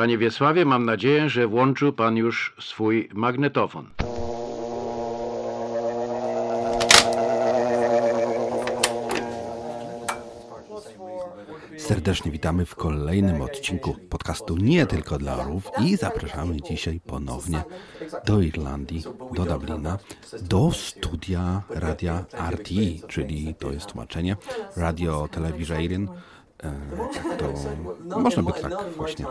Panie Wiesławie, mam nadzieję, że włączył pan już swój magnetofon. Serdecznie witamy w kolejnym odcinku podcastu Nie tylko dla orłów i zapraszamy dzisiaj ponownie do Irlandii, do Dublina, do studia radia RTE, czyli to jest tłumaczenie Radio Television. Jak to można by to tak właśnie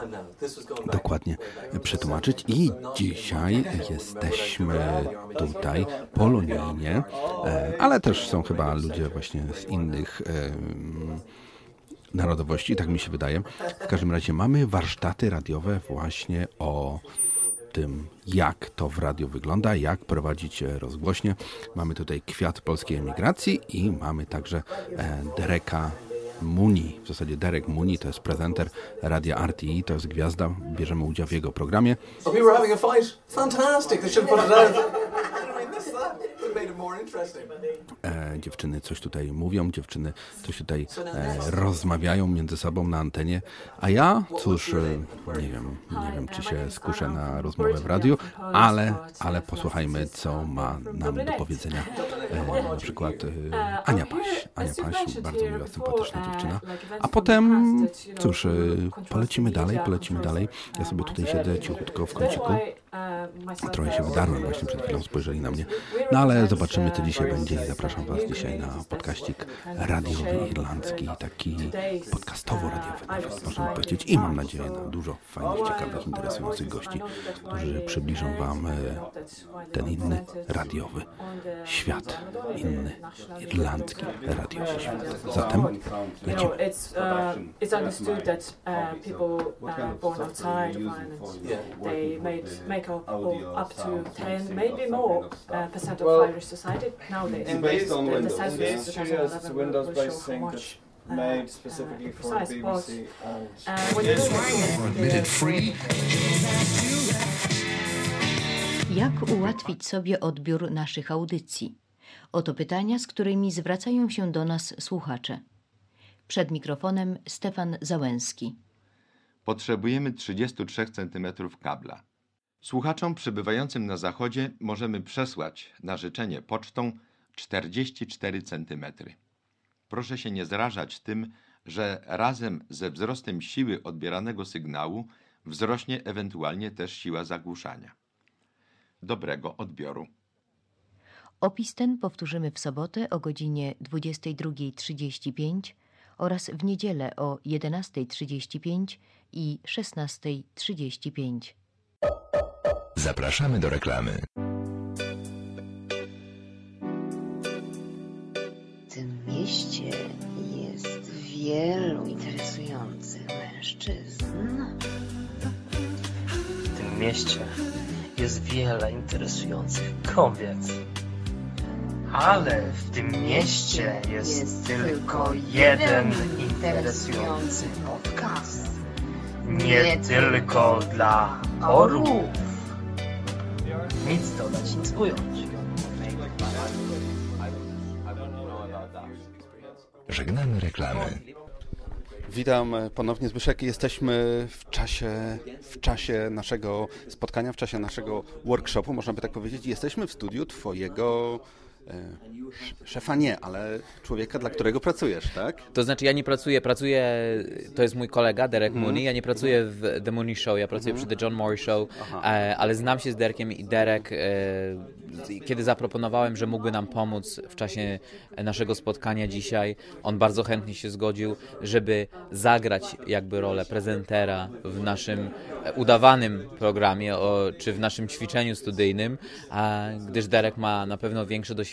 dokładnie przetłumaczyć. I dzisiaj jesteśmy tutaj polonijnie, e, ale też są chyba ludzie właśnie z innych narodowości, tak mi się wydaje. W każdym razie mamy warsztaty radiowe właśnie o tym, jak to w radiu wygląda, jak prowadzić rozgłośnie. Mamy tutaj kwiat polskiej emigracji i mamy także e, Dereka Muni. W zasadzie Derek Muni to jest prezenter radia RTI, to jest gwiazda. Bierzemy udział w jego programie. Oh, we were having a fight. Fantastic. They should put it out. E, dziewczyny coś tutaj mówią, dziewczyny coś tutaj e, rozmawiają między sobą na antenie, a ja, cóż, e, nie wiem, nie wiem, czy się skuszę na rozmowę w radiu, ale, ale posłuchajmy, co ma nam do powiedzenia e, na przykład e, Ania Paś. Ania Paś, bardzo miła, sympatyczna dziewczyna. A potem, cóż, e, polecimy dalej, polecimy dalej. Ja sobie tutaj siedzę cichutko w kąciku. Trochę się wydarłem, właśnie przed chwilą spojrzeli na mnie. No ale zobaczymy, co dzisiaj będzie i zapraszam Was dzisiaj na podkaścik radiowy irlandzki, taki podcastowo-radiowy nawet możemy powiedzieć. I mam nadzieję na dużo fajnych, ciekawych, interesujących gości, którzy przybliżą Wam e, ten inny radiowy świat, inny irlandzki radiowy świat. Zatem lecimy. It's understood that uh, people uh, born outside of Ireland, they made, make up, up to 10, maybe more uh, percent of Well, Irish society nowadays. It's based on The- the Windows. census Yes, it's 2011 a will Windows-based thing that's made uh, specifically for the BBC and uh, at Admitted the- free. Jak ułatwić sobie odbiór naszych audycji? Oto pytania, z którymi zwracają się do nas słuchacze. Przed mikrofonem Stefan Załęski. Potrzebujemy 33 cm kabla. Słuchaczom przybywającym na zachodzie możemy przesłać na życzenie pocztą 44 cm. Proszę się nie zrażać tym, że razem ze wzrostem siły odbieranego sygnału wzrośnie ewentualnie też siła zagłuszania. Dobrego odbioru. Opis ten powtórzymy w sobotę o godzinie 22.35 oraz w niedzielę o 11.35 i 16.35. Zapraszamy do reklamy. W tym mieście jest wielu interesujących mężczyzn. W tym mieście jest wiele interesujących kobiet. Ale w tym mieście jest, tylko jeden interesujący podcast. Nie tylko dla orłów. Nic dodać, nic ująć. Żegnamy reklamy. Witam ponownie Zbyszek. Jesteśmy w czasie, w czasie naszego spotkania, w czasie naszego workshopu, można by tak powiedzieć. Jesteśmy w studiu twojego szefa nie, ale człowieka, dla którego pracujesz, tak? To znaczy ja nie pracuję, pracuję, to jest mój kolega Derek Mooney, ja nie pracuję w The Mooney Show, ja pracuję przy The John Moore Show, e, ale znam się z Derekiem i Derek, e, kiedy zaproponowałem, że mógłby nam pomóc w czasie naszego spotkania dzisiaj, on bardzo chętnie się zgodził, żeby zagrać jakby rolę prezentera w naszym e, udawanym programie, czy w naszym ćwiczeniu studyjnym, gdyż Derek ma na pewno większe doświadczenie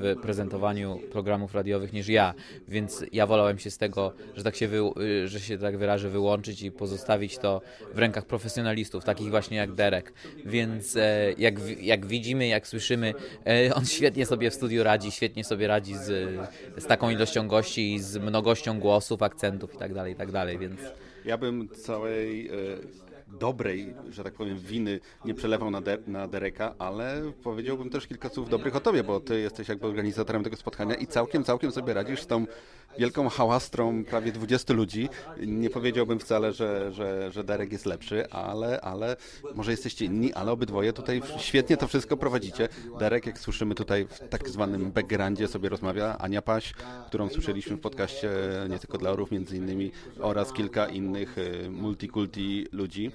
w prezentowaniu programów radiowych niż ja, więc ja wolałem się z tego, że tak się, wy, że się tak wyrażę, wyłączyć i pozostawić to w rękach profesjonalistów, takich właśnie jak Derek. Więc e, jak, jak widzimy, jak słyszymy, e, on świetnie sobie w studiu radzi, świetnie sobie radzi z, z taką ilością gości i z mnogością głosów, akcentów i tak dalej, i tak więc... Ja bym całej e, dobrej, że tak powiem, winy nie przelewał na, de, na Dereka, ale powiedziałbym też kilka słów dobrych o tobie, bo ty jesteś jakby organizatorem tego spotkania i całkiem, całkiem sobie radzisz z tą wielką hałastrą prawie 20 ludzi. Nie powiedziałbym wcale, że, że, że Derek jest lepszy, ale, ale może jesteście inni, ale obydwoje tutaj świetnie to wszystko prowadzicie. Derek, jak słyszymy tutaj w tak zwanym backgroundzie sobie rozmawia, Ania Paś, którą słyszeliśmy w podcaście nie tylko dla orów między innymi oraz kilka innych y, multikulti ludzi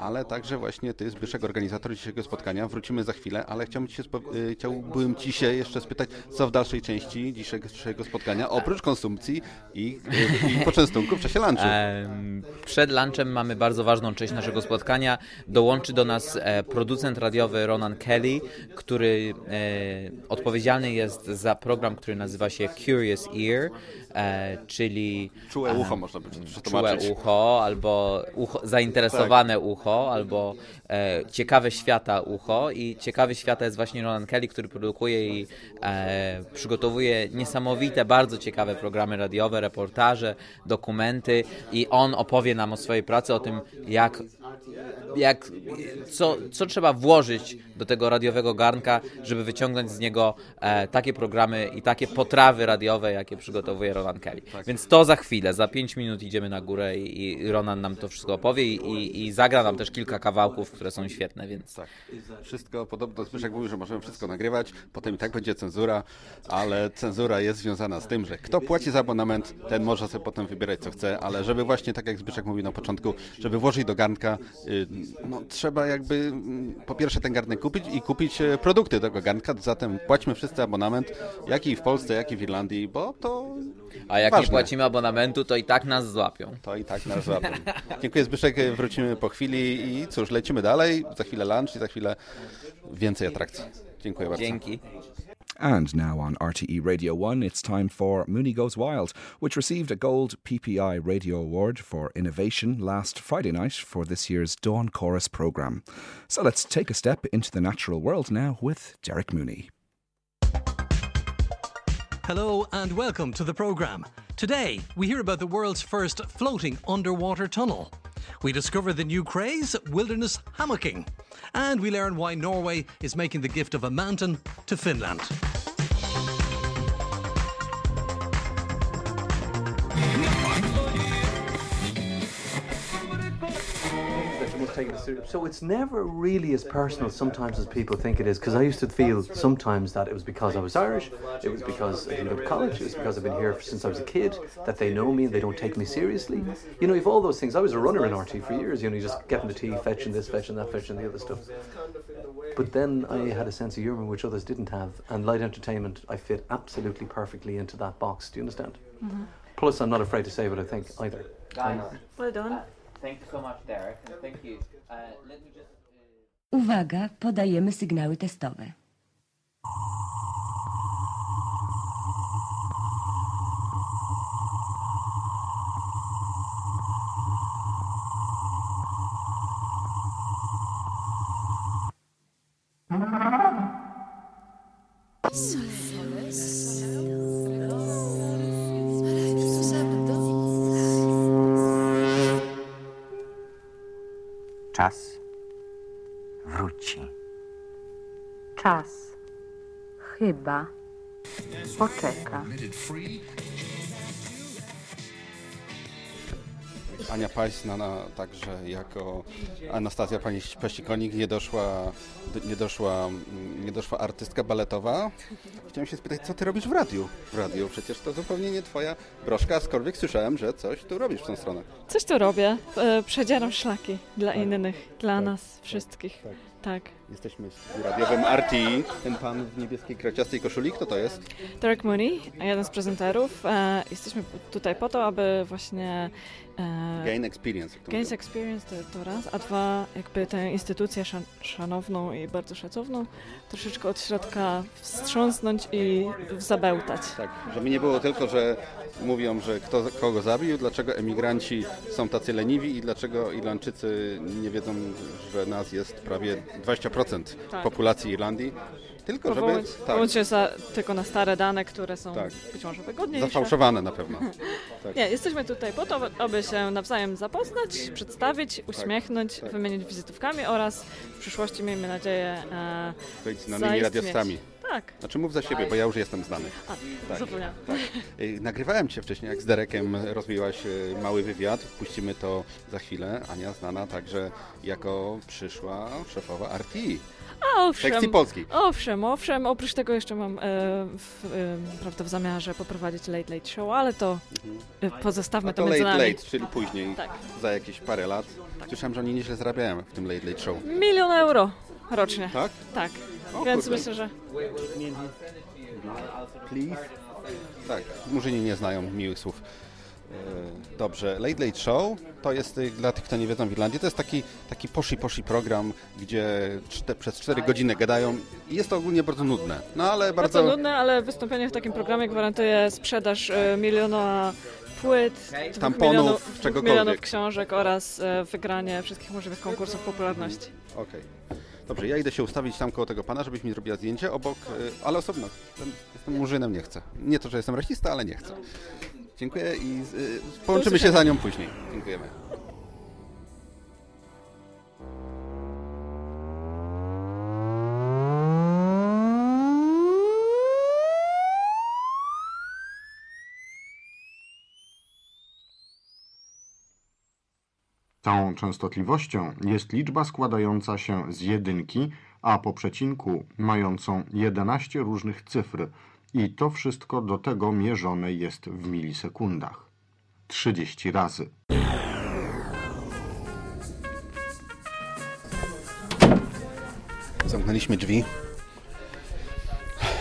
ale także właśnie ty, Zbyszek, organizator dzisiejszego spotkania. Wrócimy za chwilę, ale chciałbym ci się, y, chciałbym ci się jeszcze spytać, co w dalszej części dzisiejszego spotkania, oprócz konsumpcji i, y, i poczęstunku w czasie lunchu. Przed lunchem mamy bardzo ważną część naszego spotkania. Dołączy do nas e, producent radiowy Ronan Kelly, który e, odpowiedzialny jest za program, który nazywa się Curious Ear, e, czyli... Czułe ucho można by Czułe ucho, albo ucho, zainteresowane tak. ucho ucho albo e, Ciekawe Świata ucho i Ciekawy Świata jest właśnie Roland Kelly, który produkuje i e, przygotowuje niesamowite, bardzo ciekawe programy radiowe, reportaże, dokumenty i on opowie nam o swojej pracy, o tym jak, jak co, co trzeba włożyć do tego radiowego garnka, żeby wyciągnąć z niego e, takie programy i takie potrawy radiowe, jakie przygotowuje Ronan Kelly. Więc to za chwilę, za 5 minut idziemy na górę i, i Ronan nam to wszystko opowie i, i, zagra nam też kilka kawałków, które są świetne, więc... Tak. Wszystko, podobno Zbyszek mówił, że możemy wszystko nagrywać, potem i tak będzie cenzura, ale cenzura jest związana z tym, że kto płaci za abonament, ten może sobie potem wybierać co chce, ale żeby właśnie, tak jak Zbyszek mówił na początku, żeby włożyć do garnka, no trzeba jakby mm, po pierwsze ten garnek kupić i kupić e, produkty tego garnka, zatem płaćmy wszyscy abonament, jak i w Polsce, jak i w Irlandii, bo to A jak ważne. nie płacimy abonamentu, to i tak nas złapią. To i tak nas złapią. Dziękuję Zbyszek, wrócimy po chwili i cóż, lecimy dalej, za chwilę lunch i za chwilę więcej atrakcji. Dziękuję bardzo. Dzięki. And now on RTE Radio 1, it's time for Mooney Goes Wild, which received a Gold PPI Radio Award for Innovation last Friday night for this year's Dawn Chorus programme. So let's take a step into the natural world now with Derek Mooney. Hello and welcome to the programme. Today, we hear about the world's first floating underwater tunnel. We discover the new craze, wilderness hammocking. And we learn why Norway is making the gift of a mountain to Finland. Taking it serious. So it's never really as personal sometimes as people think it is. Because I used to feel sometimes that it was because I was Irish, it was because I didn't go to college, it was because I've been here since I was a kid, that they know me and they don't take me seriously. You know, if all those things, I was a runner in RT for years, you know, just getting the tea, fetching this, fetching that, fetching the other stuff. But then I had a sense of humour which others didn't have, and light entertainment, I fit absolutely perfectly into that box. Do you understand? Mm-hmm. Plus, I'm not afraid to say what I think either. Well done. Uh, just... Uwaga, podajemy sygnały testowe. Czas wróci. Czas chyba poczeka. Ania Paś, znana także jako Anastazja Pani Paścikonik, nie doszła, nie, doszła, nie doszła artystka baletowa. Chciałem się spytać, co ty robisz w radiu? W radiu przecież to zupełnie nie twoja broszka, aczkolwiek słyszałem, że coś tu robisz w tą stronę. Coś tu robię. E, Przedzieram szlaki dla tak. innych, dla tak. nas wszystkich. Tak. Tak. Jesteśmy w radiowym RTI. Ten pan w niebieskiej kraciastej koszuli, kto to jest? Derek Mooney, jeden z prezenterów. E, jesteśmy tutaj po to, aby właśnie... E, gain experience. Gain experience to, to, raz, a dwa jakby tę instytucję szan szanowną i bardzo szacowną troszeczkę od środka wstrząsnąć i zabełtać. Tak, żeby nie było tylko, że mówią, że kto kogo zabił, dlaczego emigranci są tacy leniwi i dlaczego Irlandczycy nie wiedzą, że nas jest prawie 20% Tak. populacji Irlandii, tylko żeby... Powołać, Tak, powołać się za, tylko na stare dane, które są Tak. być może wygodniejsze. zafałszowane na pewno. Tak. Nie, jesteśmy tutaj po to, aby się nawzajem zapoznać, przedstawić, uśmiechnąć, tak. wymienić wizytówkami oraz w przyszłości, miejmy nadzieję, e, Być znanymi radiostami. Tak. Znaczy mów za siebie, bo ja już jestem znany. A, zapomniałam. Tak. Y, Nagrywałem Cię wcześniej, jak z Derekiem rozbiłaś y, mały wywiad. Puścimy to za chwilę. Ania znana także jako przyszła szefowa RTI. A, owszem, Sekcji polskiej. Owszem, owszem. Oprócz tego jeszcze mam e, w, e, prawda, w zamiarze poprowadzić Late Late Show, ale to e, pozostawmy A to to między late, nami. late, czyli później, Tak. za jakieś parę lat. Słyszałem, że oni nieźle zarabiają w tym Late Late Show. Milion euro rocznie. Tak? Tak. O Więc kurde. myślę, że Please? Tak, Murzyni nie znają miłych słów. E, Dobrze, Late Late Show to jest, y, dla tych, kto nie wiedzą w Irlandii, to jest taki, taki poshi poshi program, gdzie czte, przez 4 godziny gadają i jest to ogólnie bardzo nudne. No ale bardzo bardzo... nudne, ale wystąpienie w takim programie gwarantuje sprzedaż e, miliona płyt, Tamponów, milionów, czegokolwiek. milionów książek oraz e, wygranie wszystkich możliwych konkursów popularności. Okej. Dobrze, ja idę się ustawić tam koło tego pana, żebyś mi zrobiła zdjęcie obok, y, ale osobno. Jestem- Jestem murzynem, nie chcę. Nie to, że jestem rasista, ale nie chcę. Dziękuję i y, połączymy się za nią później. Dziękujemy. Całą częstotliwością jest liczba składająca się z jedynki, a po przecinku mającą 11 różnych cyfr i to wszystko do tego mierzone jest w milisekundach. 30 razy. Zamknęliśmy drzwi.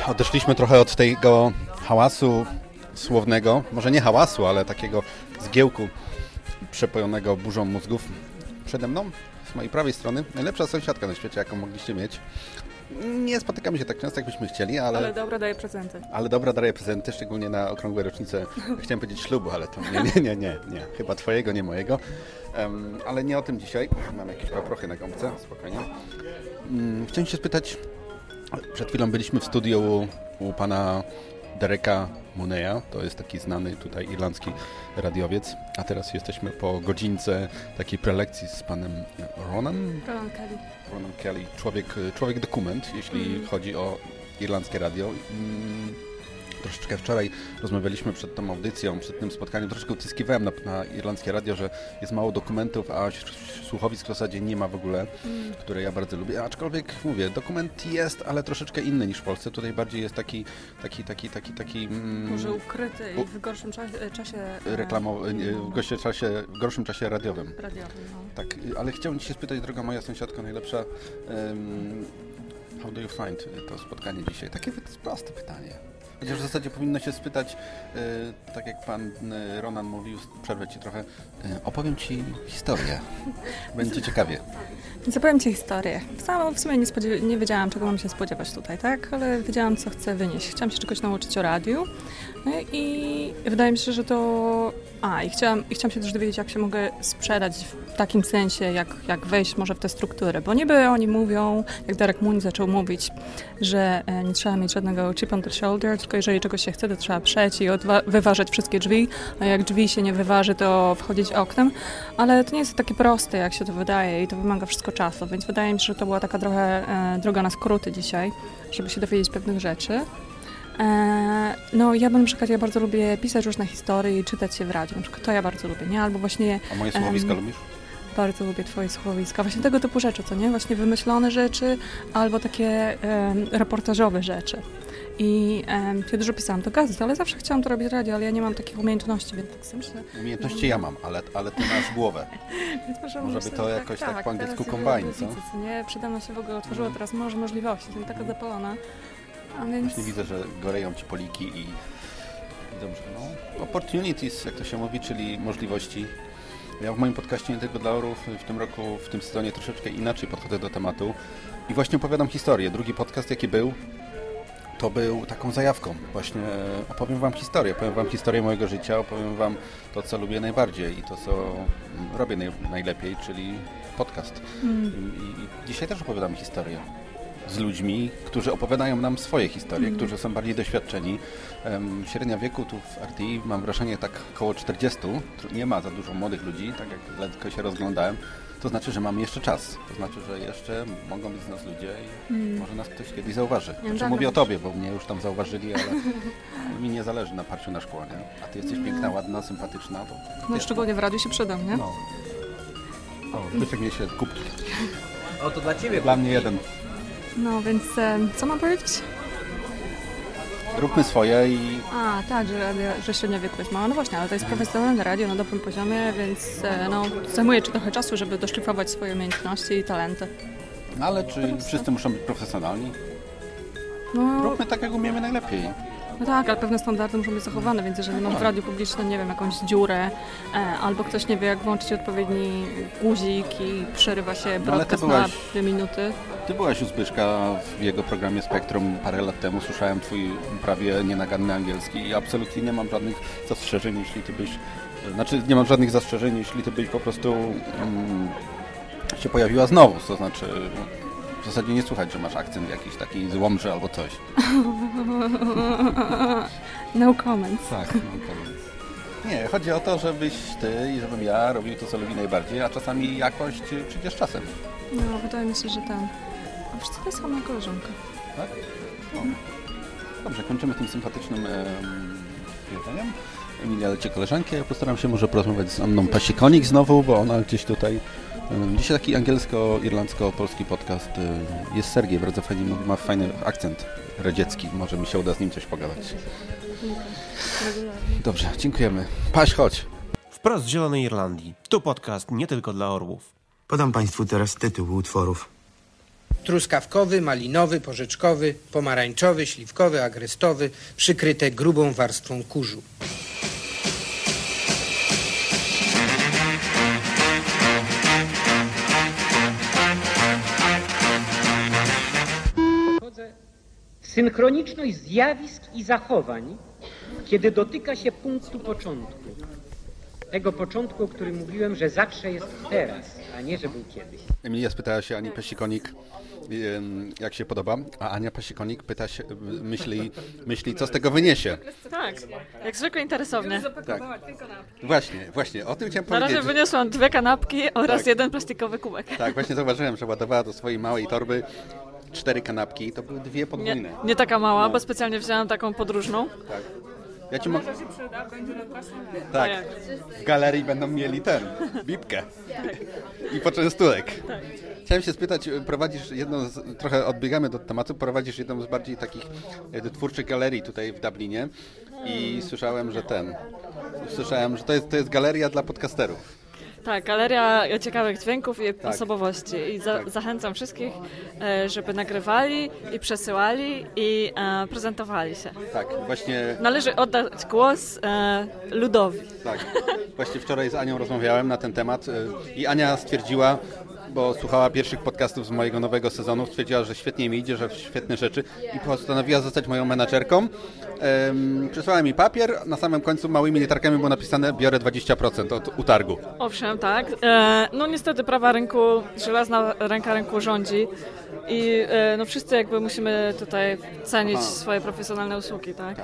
Odeszliśmy trochę od tego hałasu słownego, może nie hałasu, ale takiego zgiełku przepojonego burzą mózgów. Przede mną, z mojej prawej strony, najlepsza sąsiadka na świecie, jaką mogliście mieć. Nie spotykamy się tak często, jakbyśmy chcieli, ale, Ale dobra daje prezenty. ale dobra daje prezenty, szczególnie na okrągłe rocznice. Chciałem powiedzieć ślubu, ale to nie, nie, nie, nie, nie. chyba twojego, nie mojego. Em, ale nie o tym dzisiaj. Mam jakieś paprochy na gąbce, spokojnie. Mm, Chciałem się spytać, przed chwilą byliśmy w studiu u, u pana Dereka Muneya, to jest taki znany tutaj irlandzki radiowiec, a teraz jesteśmy po godzince takiej prelekcji z panem Ronan, Ronan Kelly. Ronan Kelly, człowiek, człowiek dokument, jeśli Mhm. chodzi o irlandzkie radio. Mm, Troszeczkę wczoraj rozmawialiśmy przed tą audycją, przed tym spotkaniem, troszeczkę utyskiwałem na, na irlandzkie radio, że jest mało dokumentów, a słuchowisk w zasadzie nie ma w ogóle, Mm. które ja bardzo lubię. Aczkolwiek mówię, dokument jest, ale troszeczkę inny niż w Polsce. Tutaj bardziej jest taki, taki, taki, taki, taki... Mm, Może ukryty i w gorszym czasie, czasie e, reklamowy, w, gorszym czasie, w gorszym czasie radiowym. radiowym. No. Tak, ale chciałem Cię spytać, droga moja sąsiadko najlepsza, em, how do you find to spotkanie dzisiaj? Takie proste pytanie. Chociaż w zasadzie powinno się spytać, e, tak jak Pan e, Ronan mówił, przerwę Ci trochę, e, opowiem Ci historię. Będzie ciekawie. Więc opowiem Ci historię. Sama w sumie nie, spodziew- nie wiedziałam, czego mam się spodziewać tutaj, tak? Ale wiedziałam, co chcę wynieść. Chciałam się czegoś nauczyć o radiu i wydaje mi się, że to... A, i chciałam, i chciałam się też dowiedzieć, jak się mogę sprzedać w takim sensie, jak, jak wejść może w tę strukturę. Bo niby oni mówią, jak Derek Moon zaczął mówić, że e, nie trzeba mieć żadnego chip on the shoulder, tylko jeżeli czegoś się chce, to trzeba przejść i wyważyć wszystkie drzwi, a jak drzwi się nie wyważy, to wchodzić oknem. Ale to nie jest takie proste, jak się to wydaje i to wymaga wszystko czasu, więc wydaje mi się, że to była taka trochę e, droga na skróty dzisiaj, żeby się dowiedzieć pewnych rzeczy. E, no ja na przykład, ja bardzo lubię pisać różne historie i czytać się w radiu, na przykład to ja bardzo lubię, nie? Albo właśnie... A moje em, słuchowiska lubisz? Bardzo lubię twoje słuchowiska, właśnie tego typu rzeczy, co nie? Właśnie wymyślone rzeczy, albo takie em, reportażowe rzeczy. I em, ja dużo pisałam do gazet, ale zawsze chciałam to robić w radio, ale ja nie mam takich umiejętności, więc tak sobie myślę... Umiejętności ja mam, ale, ale Ty masz głowę. Więc może, Może by to że jakoś tak po angielsku widzę, co? nie? Przede mną się w ogóle otworzyło teraz morze możliwości, jestem taka zapalona. A więc... Właśnie widzę, że goreją Ci poliki i, dobrze, no. Opportunities, jak to się mówi, czyli możliwości. Ja w moim podcaście Nie tylko dla orów w tym roku, w tym sezonie troszeczkę inaczej podchodzę do tematu i właśnie opowiadam historię. Drugi podcast, jaki był, to był taką zajawką. Właśnie opowiem Wam historię, opowiem Wam historię mojego życia, opowiem Wam to, co lubię najbardziej i to, co robię naj, najlepiej, czyli podcast. Mm. I, I dzisiaj też opowiadamy historię z ludźmi, którzy opowiadają nam swoje historie, Mm. którzy są bardziej doświadczeni. Em, Średnia wieku tu w RTI mam wrażenie tak około 40. Nie ma za dużo młodych ludzi, tak jak lekko się rozglądałem. To znaczy, że mamy jeszcze czas. To znaczy, że jeszcze mogą być z nas ludzie i Mm. może nas ktoś kiedyś zauważy. Znaczy, tak, mówię o no. tobie, bo mnie już tam zauważyli, ale mi nie zależy na parciu na szkło, nie? A ty jesteś piękna, ładna, sympatyczna. To No szczególnie w radiu się przydam, nie? No. O, Zbyszek niesie kubki. O, to dla ciebie. Dla mnie jeden. No więc e, co mam powiedzieć? Róbmy swoje i A, tak, że, radio, że jest mała. No właśnie, ale to jest profesjonalne radio na dobrym poziomie, więc e, no, zajmuje ci trochę czasu, żeby doszlifować swoje umiejętności i talenty. No ale czy wszyscy muszą być profesjonalni? No, Róbmy tak, jak umiemy najlepiej. No tak, ale pewne standardy muszą być zachowane, więc jeżeli mam w radiu publicznym, nie wiem, jakąś dziurę, e, albo ktoś nie wie, jak włączyć odpowiedni guzik i przerywa się No, broadcast na byłaś- dwie minuty. Ty byłaś u Zbyszka w jego programie Spektrum parę lat temu. Słyszałem twój prawie nienaganny angielski i absolutnie nie mam żadnych zastrzeżeń, jeśli ty byś... Znaczy, nie mam żadnych zastrzeżeń, jeśli ty byś po prostu mm, się pojawiła znowu. To znaczy, w zasadzie nie słuchać, że masz akcent jakiś taki złomży albo coś. no comments. Tak, no comments. Nie, chodzi o to, żebyś ty i żebym ja robił to, co lubi najbardziej, a czasami jakość przyjdzie z czasem. No, wydaje mi się, że ten... A wiesz co, to jest moja koleżanka. Tak? No. Dobrze, kończymy tym sympatycznym em, jedzeniem. Emilia leci koleżankę. Ja postaram się może porozmawiać z Anną Pasikonik znowu, bo ona gdzieś tutaj... em, Dzisiaj taki angielsko-irlandzko-polski podcast. em, Jest Sergiej, bardzo fajnie ma fajny akcent radziecki. Może mi się uda z nim coś pogadać. Dobrze, dziękujemy. Paś, chodź. Wprost z Zielonej Irlandii. Tu podcast nie tylko dla orłów. Podam Państwu teraz tytuły utworów. Truskawkowy, malinowy, porzeczkowy, pomarańczowy, śliwkowy, agrestowy, przykryte grubą warstwą kurzu. Synchroniczność zjawisk i zachowań, kiedy dotyka się punktu początku. Tego początku, o którym mówiłem, że zawsze jest teraz, a nie, że był kiedyś. Emilia spytała się Ani Pasikonik, em, jak się podoba, a Ania Pasikonik pyta się, myśli, myśli co z tego wyniesie. Tak, jak zwykle interesownie. Tak. Właśnie, właśnie, o tym chciałem Na powiedzieć. razie wyniosłam dwie kanapki oraz Tak. jeden plastikowy kubek. Tak, właśnie zauważyłem, że ładowała do swojej małej torby cztery kanapki, to były dwie Nie, podwójne. nie taka mała, No. bo specjalnie wzięłam taką podróżną. Tak. Ja ci mogę... się przyda, będzie na Tak, w galerii będą mieli ten, bibkę i poczęstunek. Tak. Chciałem się spytać, prowadzisz jedną, z, trochę odbiegamy do tematu, prowadzisz jedną z bardziej takich e, twórczych galerii tutaj w Dublinie i słyszałem, że ten, słyszałem, że to jest, to jest galeria dla podcasterów. Tak, galeria ciekawych dźwięków i Tak. osobowości. I za, zachęcam wszystkich, e, żeby nagrywali i przesyłali i e, prezentowali się. Tak, właśnie... Należy oddać głos e, ludowi. Tak. Właśnie wczoraj z Anią rozmawiałem na ten temat i Ania stwierdziła, bo słuchała pierwszych podcastów z mojego nowego sezonu, stwierdziła, że świetnie mi idzie, że świetne rzeczy i postanowiła zostać moją menadżerką. Um, przysłała mi papier, na samym końcu małymi literkami było napisane biorę 20% od utargu. Owszem, tak. E, no niestety prawa rynku, żelazna ręka rynku rządzi i e, no wszyscy jakby musimy tutaj cenić Aha. swoje profesjonalne usługi, tak?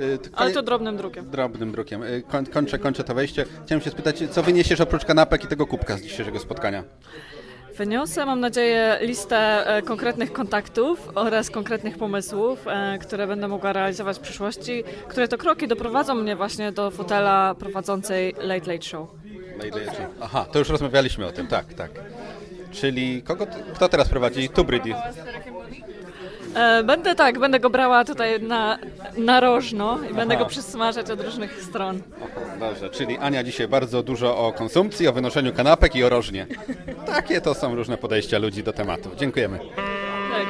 Y, t- Ale to drobnym drukiem. Drobnym drukiem. Koń, kończę, kończę to wejście. Chciałem się spytać, co wyniesiesz oprócz kanapek i tego kubka z dzisiejszego spotkania? Wyniosę, mam nadzieję, listę e, konkretnych kontaktów oraz konkretnych pomysłów, e, które będę mogła realizować w przyszłości, które to kroki doprowadzą mnie właśnie do fotela prowadzącej Late Late Show. Najdalej- Aha, to już rozmawialiśmy o tym, tak, tak. Czyli kogo, kto teraz prowadzi? Tubridi. E, Będę tak, będę go brała tutaj na, narożno i będę Aha. go przysmażać od różnych stron. Dobrze, czyli Ania dzisiaj bardzo dużo o konsumpcji, o wynoszeniu kanapek i o rożnie. Takie to są różne podejścia ludzi do tematu. Dziękujemy. Tak.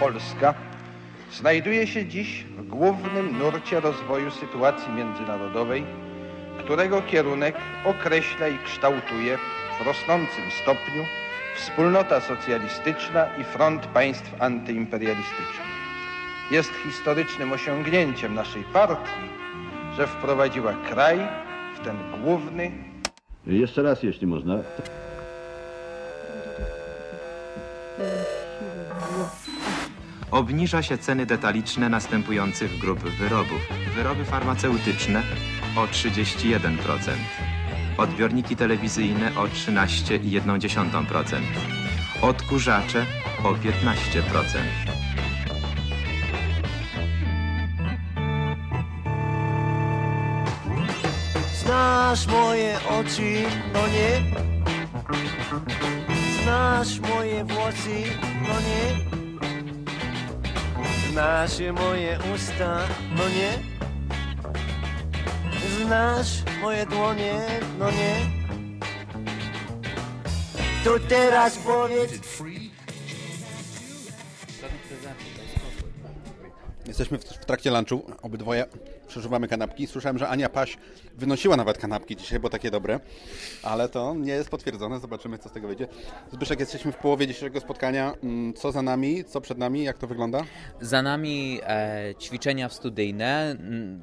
Polska znajduje się dziś w głównym nurcie rozwoju sytuacji międzynarodowej, którego kierunek określa i kształtuje w rosnącym stopniu wspólnota socjalistyczna i front państw antyimperialistycznych. Jest historycznym osiągnięciem naszej partii, że wprowadziła kraj w ten główny Jeszcze raz, jeśli można. Obniża się ceny detaliczne następujących grup wyrobów. Wyroby farmaceutyczne o 31%, odbiorniki telewizyjne o 13,1%, odkurzacze o 15%. Znasz moje oczy, no nie? Znasz moje włosy, no nie? Znasz moje usta, no nie? Znasz moje dłonie, no nie? To teraz powiedz... Jesteśmy w, w trakcie lunchu, obydwoje przeżuwamy kanapki. Słyszałem, że Ania Paś wynosiła nawet kanapki dzisiaj, bo takie dobre, ale to nie jest potwierdzone. Zobaczymy, co z tego wyjdzie. Zbyszek, jesteśmy w połowie dzisiejszego spotkania. Mm, co za nami, co przed nami, jak to wygląda? Za nami e, ćwiczenia studyjne, m,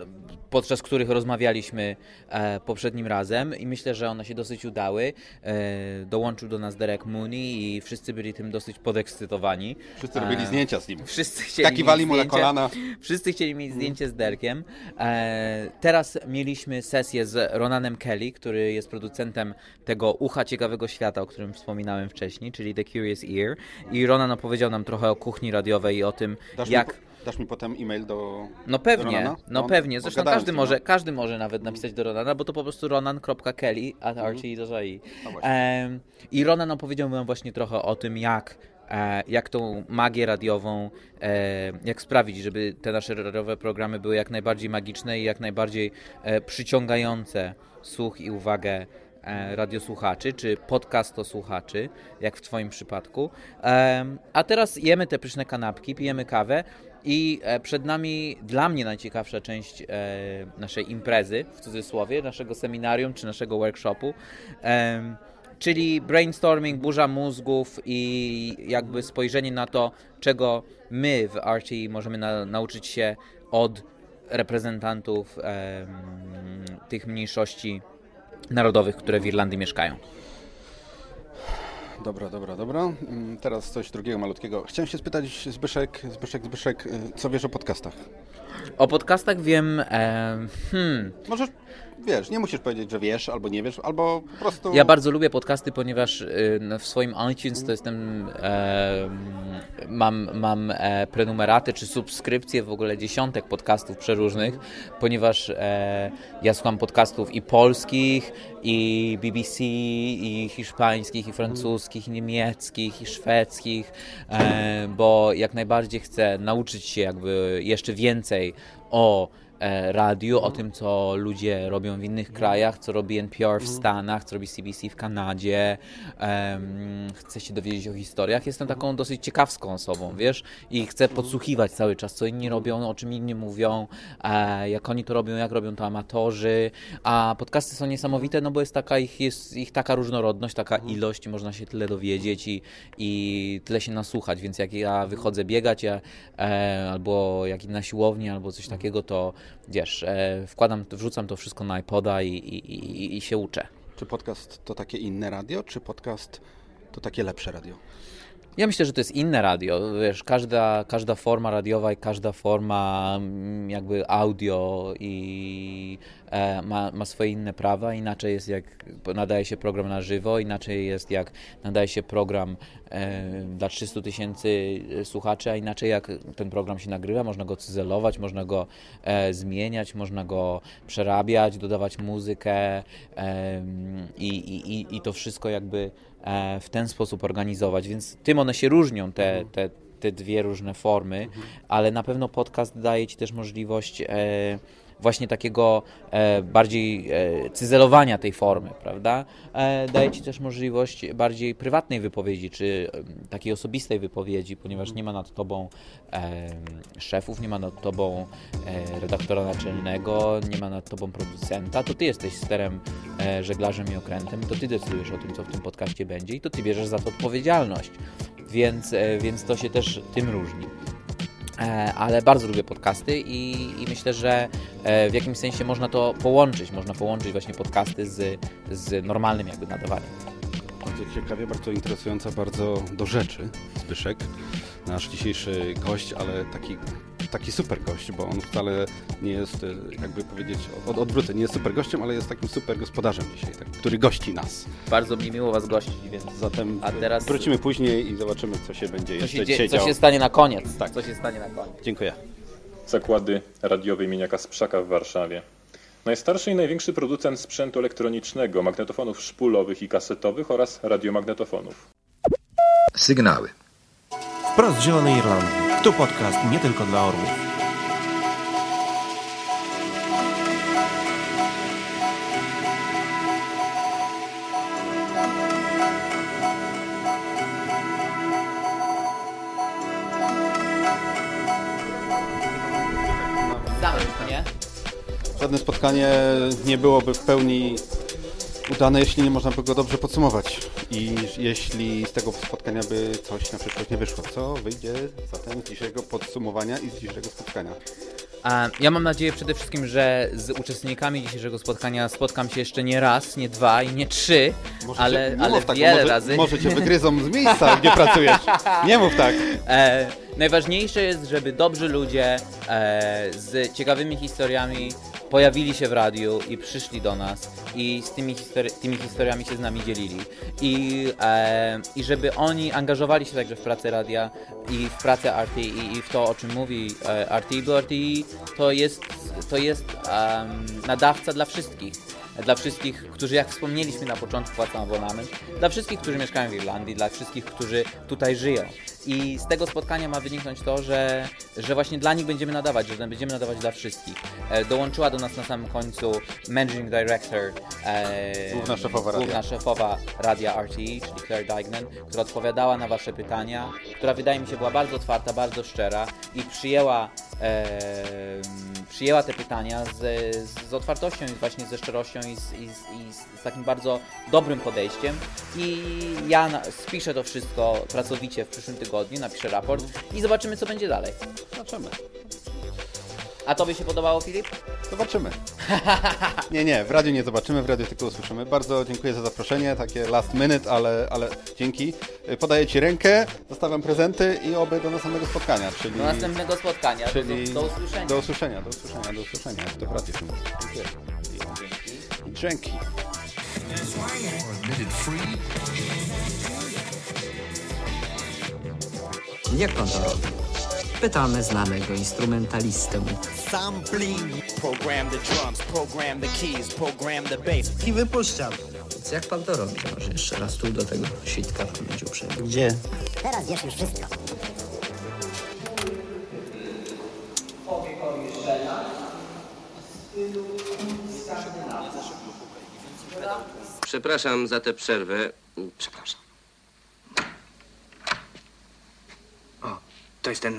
podczas których rozmawialiśmy e, poprzednim razem i myślę, że one się dosyć udały. E, dołączył do nas Derek Mooney i wszyscy byli tym dosyć podekscytowani. Wszyscy robili zdjęcia z nim. Wszyscy chcieli Skakiwali mieć mu na kolana. Wszyscy chcieli mieć zdjęcie z Derkiem. E, teraz mieliśmy sesję z Ronanem Kelly, który jest producentem tego Ucha Ciekawego Świata, o którym wspominałem wcześniej, czyli The Curious Ear. I Ronan opowiedział nam trochę o kuchni radiowej i o tym, Dasz, jak... dasz mi potem e-mail do. No pewnie, Ronana? no On- pewnie. Zresztą każdy może, no. każdy może nawet napisać do Ronana, bo to po prostu ronan.kelly at Mhm. No. Em, I Ronan opowiedział nam właśnie trochę o tym, jak, jak tą magię radiową, e, jak sprawić, żeby te nasze radiowe programy były jak najbardziej magiczne i jak najbardziej e, przyciągające słuch i uwagę e, radiosłuchaczy, czy podcastosłuchaczy, jak w Twoim przypadku. A teraz jemy te pyszne kanapki, pijemy kawę i przed nami dla mnie najciekawsza część naszej imprezy, w cudzysłowie, naszego seminarium czy naszego workshopu. Czyli brainstorming, burza mózgów i jakby spojrzenie na to, czego my w RTI możemy na, nauczyć się od reprezentantów em, tych mniejszości narodowych, które w Irlandii mieszkają. Dobra, dobra, dobra. Mm, Teraz coś drugiego malutkiego. Chciałem się spytać, Zbyszek, Zbyszek, Zbyszek, y, co wiesz o podcastach? O podcastach wiem. em, hmm. Możesz, wiesz, nie musisz powiedzieć, że wiesz albo nie wiesz, albo po prostu. Ja bardzo lubię podcasty, ponieważ y, no, w swoim iTunes to jestem. E, mam mam e, prenumeraty czy subskrypcje w ogóle dziesiątek podcastów przeróżnych, ponieważ e, ja słucham podcastów i polskich, i BBC, i hiszpańskich, i francuskich, i niemieckich, i szwedzkich, e, bo jak najbardziej chcę nauczyć się jakby jeszcze więcej o radiu, o tym, co ludzie robią w innych krajach, co robi NPR w Stanach, co robi CBC w Kanadzie. Em, chcę się dowiedzieć o historiach. Jestem taką dosyć ciekawską osobą, wiesz, i chcę podsłuchiwać cały czas, co inni robią, o czym inni mówią, e, jak oni to robią, jak robią to amatorzy. A podcasty są niesamowite, no bo jest taka ich, jest ich taka różnorodność, taka ilość, można się tyle dowiedzieć i, i tyle się nasłuchać, więc jak ja wychodzę biegać, ja, e, albo jak na siłowni, albo coś takiego, to wiesz, e, wkładam, wrzucam to wszystko na iPoda i, i, i, i się uczę. Czy podcast to takie inne radio, czy podcast to takie lepsze radio? Ja myślę, że to jest inne radio. Wiesz, każda, każda forma radiowa i każda forma mm, jakby audio i e, ma, ma swoje inne prawa. Inaczej jest jak nadaje się program na żywo, inaczej jest jak nadaje się program e, dla 300 tysięcy słuchaczy, a inaczej jak ten program się nagrywa. Można go cyzelować, można go e, zmieniać, można go przerabiać, dodawać muzykę em, i, i, i- to wszystko jakby e, w ten sposób organizować, więc tym one się różnią, te, te, te dwie różne formy, ale na pewno podcast daje Ci też możliwość e, właśnie takiego e, bardziej e, cyzelowania tej formy, prawda? E, daje Ci też możliwość bardziej prywatnej wypowiedzi, czy takiej osobistej wypowiedzi, ponieważ nie ma nad Tobą szefów, nie ma nad Tobą redaktora naczelnego, nie ma nad Tobą producenta, to Ty jesteś sterem, żeglarzem i okrętem, to Ty decydujesz o tym, co w tym podcaście będzie i to Ty bierzesz za to odpowiedzialność, więc, więc to się też tym różni. Ale bardzo lubię podcasty i, i, myślę, że w jakimś sensie można to połączyć, można połączyć właśnie podcasty z, z normalnym jakby nadawaniem. Bardzo ciekawie, bardzo interesująca, bardzo do rzeczy Zbyszek, nasz dzisiejszy gość, ale taki taki super gość, bo on wcale nie jest, e, jakby powiedzieć, od, odwrócę, nie jest super gościem, ale jest takim super gospodarzem dzisiaj, tak, który gości nas. Bardzo mi miło Was gościć, więc zatem A teraz... wrócimy później i zobaczymy, co się będzie co jeszcze się dzisiaj Co działo. się stanie na koniec. Tak. Co się stanie na koniec. Dziękuję. Zakłady radiowe imienia Kasprzaka w Warszawie. Najstarszy i największy producent sprzętu elektronicznego, magnetofonów szpulowych i kasetowych oraz radiomagnetofonów. Sygnały. Wprost z Zielonej Irlandii. Tu podcast nie tylko dla orłów. Nie? Żadne spotkanie nie byłoby w pełni udane, jeśli nie można by go dobrze podsumować. I jeśli z tego spotkania by coś na przyszłość nie wyszło. Co wyjdzie zatem z dzisiejszego podsumowania i z dzisiejszego spotkania? Ja mam nadzieję przede wszystkim, że z uczestnikami dzisiejszego spotkania spotkam się jeszcze nie raz, nie dwa i nie trzy, może ale, cię, ale tak, wiele może, razy. Może cię wygryzą z miejsca, gdzie pracujesz. Nie mów tak. E, najważniejsze jest, żeby dobrzy ludzie e, z ciekawymi historiami pojawili się w radiu i przyszli do nas i z tymi, histori tymi historiami się z nami dzielili. I, e, I żeby oni angażowali się także w pracę radia i w pracę RTI i w to, o czym mówi e, RTI, bo RTI to jest, to jest um, nadawca dla wszystkich dla wszystkich, którzy jak wspomnieliśmy na początku płacą abonament, dla wszystkich, którzy mieszkają w Irlandii, dla wszystkich, którzy tutaj żyją. I z tego spotkania ma wyniknąć to, że, że właśnie dla nich będziemy nadawać, że będziemy nadawać dla wszystkich. E, dołączyła do nas na samym końcu Managing Director, e, główna, szefowa główna radia. szefowa radia RTE, czyli Claire Dignan, która odpowiadała na Wasze pytania, która wydaje mi się była bardzo otwarta, bardzo szczera i przyjęła, przyjęła te pytania z, z otwartością i właśnie ze szczerością i z, i, z, i z, takim bardzo dobrym podejściem. I ja na, spiszę to wszystko pracowicie w przyszłym tygodniu, napiszę raport i zobaczymy, co będzie dalej. Zobaczymy. A tobie się podobało, Filip? Zobaczymy. Nie, nie, w radiu nie zobaczymy, w radiu tylko usłyszymy. Bardzo dziękuję za zaproszenie, takie last minute, ale, ale dzięki. Podaję Ci rękę, zostawiam prezenty i oby do następnego spotkania, czyli... Do następnego spotkania, czyli do, do usłyszenia. Do usłyszenia, do usłyszenia, do usłyszenia. To w radiu. Dziękuję. I dzięki. Jak pan to robi? Pytamy znanego instrumentalistę. Sampling. Program the drums, program the keys, program the bass. I wypuszczam. Więc jak pan to robi? Może jeszcze raz tu do tego sitka pan będzie uprzejmy. Gdzie? Teraz wiesz już wszystko. Przepraszam za tę przerwę. Przepraszam. O, to jest ten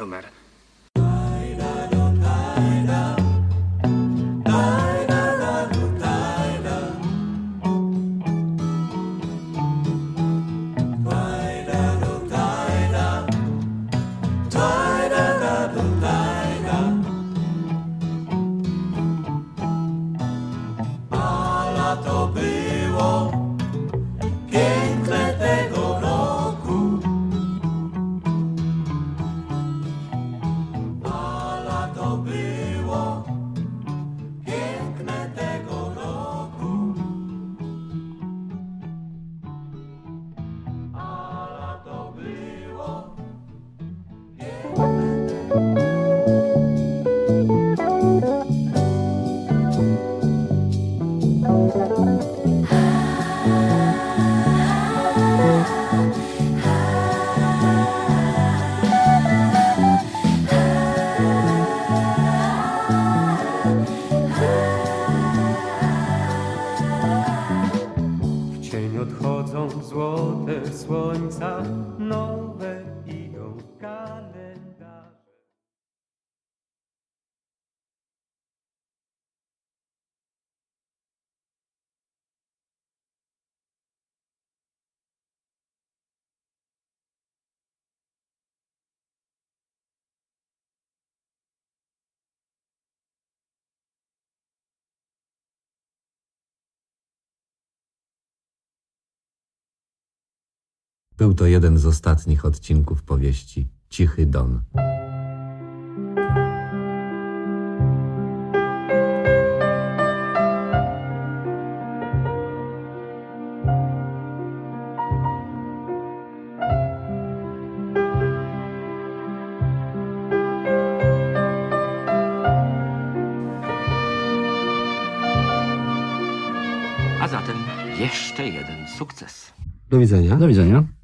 Był to jeden z ostatnich odcinków powieści Cichy Don. A zatem jeszcze jeden sukces. Do widzenia. Do widzenia.